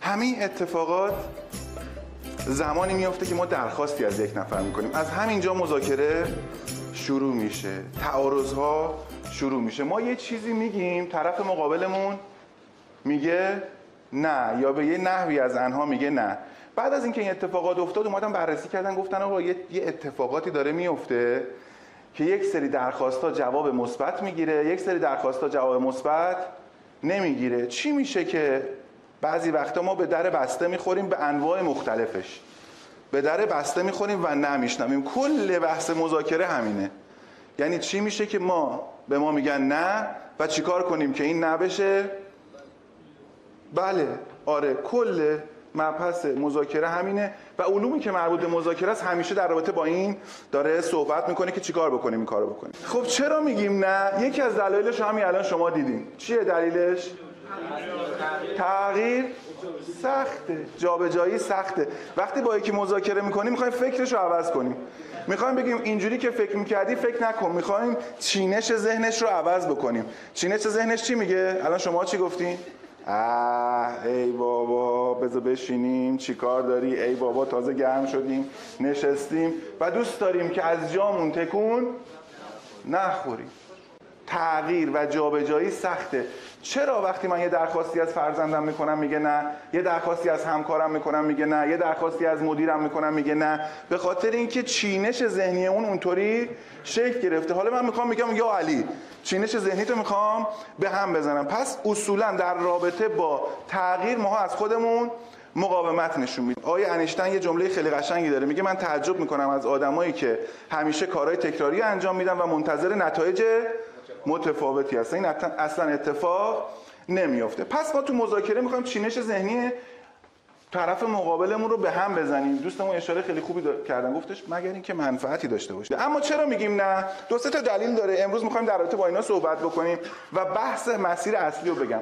همین اتفاقات زمانی میفته که ما درخواستی از یک نفر می‌کنیم. از همینجا مذاکره شروع میشه. تعارض ها شروع میشه. ما یه چیزی میگیم طرف مقابلمون میگه نه یا به یه نحوی از انها میگه نه. بعد از اینکه این اتفاقات افتاد اومدن بررسی کردن گفتن آقا یه اتفاقاتی داره میفته که یک سری درخواستا جواب مثبت می‌گیره یک سری درخواستا جواب مثبت نمی‌گیره. چی میشه که بعضی وقتا ما به در بسته می‌خوریم به انواع مختلفش. به در بسته می‌خوریم و نمیشنویم. کل بحث مذاکره همینه. یعنی چی میشه که ما به ما میگن نه و چیکار کنیم که این نبشه؟ بله. آره کل مبحث مذاکره همینه و علومی که مربوط به مذاکره است همیشه در رابطه با این داره صحبت می‌کنه که چیکار بکنیم این کارو بکنیم. خب چرا میگیم نه؟ یکی از دلایلش همین الان شما دیدیم چیه دلیلش؟ تغییر سخته جابجایی سخته. وقتی با یکی مذاکره می‌کنیم می‌خوایم فکرش رو عوض کنیم. می‌خوایم بگیم اینجوری که فکر می‌کردی فکر نکن. می‌خوایم چینش ذهنش رو عوض بکنیم. چینش ذهنش چی میگه؟ الان شما چی گفتین اه ای بابا بذار بشینیم. چی کار داری؟ ای بابا تازه گرم شدیم. نشستیم. و دوست داریم که از جامون تکون نخوریم. تغییر و جابجایی سخته. چرا وقتی من یه درخواستی از فرزندم می‌کنم میگه نه؟ یه درخواستی از همکارم می‌کنم میگه نه. یه درخواستی از مدیرم می‌کنم میگه نه. به خاطر اینکه چینش ذهنی اون اونطوری شکل گرفته. حالا من می‌خوام میگم یا علی چینش ذهنی تو می‌خوام به هم بزنم. پس اصولا در رابطه با تغییر ماها از خودمون مقاومت نشون میده آقای انیشتین یه جمله خیلی قشنگی داره. میگه من تعجب می‌کنم از آدمایی که همیشه کارهای تکراری انجام میدن و منتظر نتایج متفاوتی هست. این اصلا اتفاق نمیافته. پس ما تو مذاکره می‌خوایم چینش ذهنی طرف مقابلمون رو به هم بزنیم. دوستمون اشاره خیلی خوبی کردن. گفتش مگر اینکه منفعتی داشته باشه اما چرا میگیم نه؟ دو سه تا دلیل داره. امروز می‌خوایم در رابطه با اینا صحبت بکنیم و بحث مسیر اصلی رو بگم.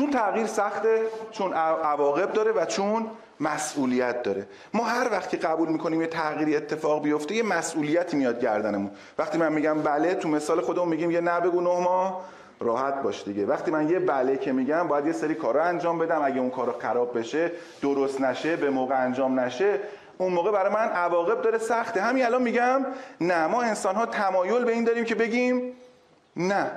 چون تغییر سخته چون عواقب داره و چون مسئولیت داره. ما هر وقتی قبول می‌کنیم یه تغییری اتفاق بیفته یه مسئولیتی میاد گردنمون. وقتی من میگم بله تو مثال خودمون میگیم یه نه بگو نه ما راحت باش دیگه. وقتی من یه بله که میگم باید یه سری کارا انجام بدم. اگه اون کارا خراب بشه درست نشه به موقع انجام نشه اون موقع برای من عواقب داره سخته. همین الان میگم نه ما انسان ها تمایل به این داریم که بگیم نه.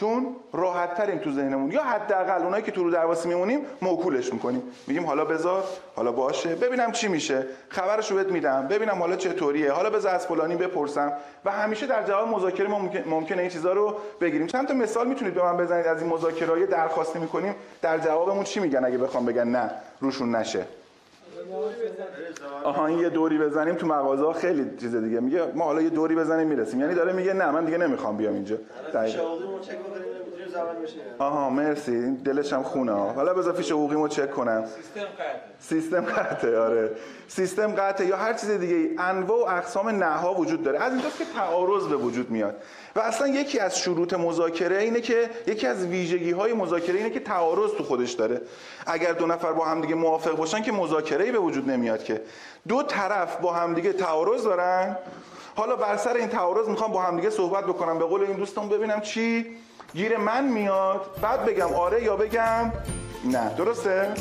چون راحت تریم تو ذهنمون. یا حداقل اونایی که تو رو درواسی میمونیم موکولش می‌کنیم. میگیم حالا بذار حالا باشه. ببینم چی میشه. خبرشو بهت میدم. ببینم حالا چطوریه. حالا بذار از فلانی بپرسم. و همیشه در جواب مذاکره ما ممکنه این چیزا رو بگیریم. چند تا مثال می‌تونید به من بزنید از این مذاکره درخواستی می‌کنیم. در جوابمون چی میگن اگه بخوام بگن نه روشون نشه. آها این یه دوری بزنیم تو مغازه خیلی چیز دیگه. میگه ما حالا یه دوری بزنیم می‌رسیم. یعنی داره میگه نه من دیگه نمی‌خوام بیام اینجا. آها مرسی. دلش هم خونه ها. حالا بذار فیش حقوقیمو چک کنم. سیستم قطعه. سیستم قطعه آره. سیستم قطعه یا هر چیز دیگه ای. انواع و اقسام نها وجود داره. از اینجاست که تعارض به وجود میاد. و اصلا یکی از شروط مذاکره اینه که یکی از ویژگی های مذاکره اینه که تعارض تو خودش داره. اگر دو نفر با هم دیگه موافق باشن که مذاکره به وجود نمیاد که. دو طرف با هم دیگه تعارض دارن. حالا بر سر این تعارض می‌خوام با هم دیگه صحبت بکنم. به قول این دوستم ببینم چی گیر من میاد. بعد بگم آره یا بگم نه. درسته؟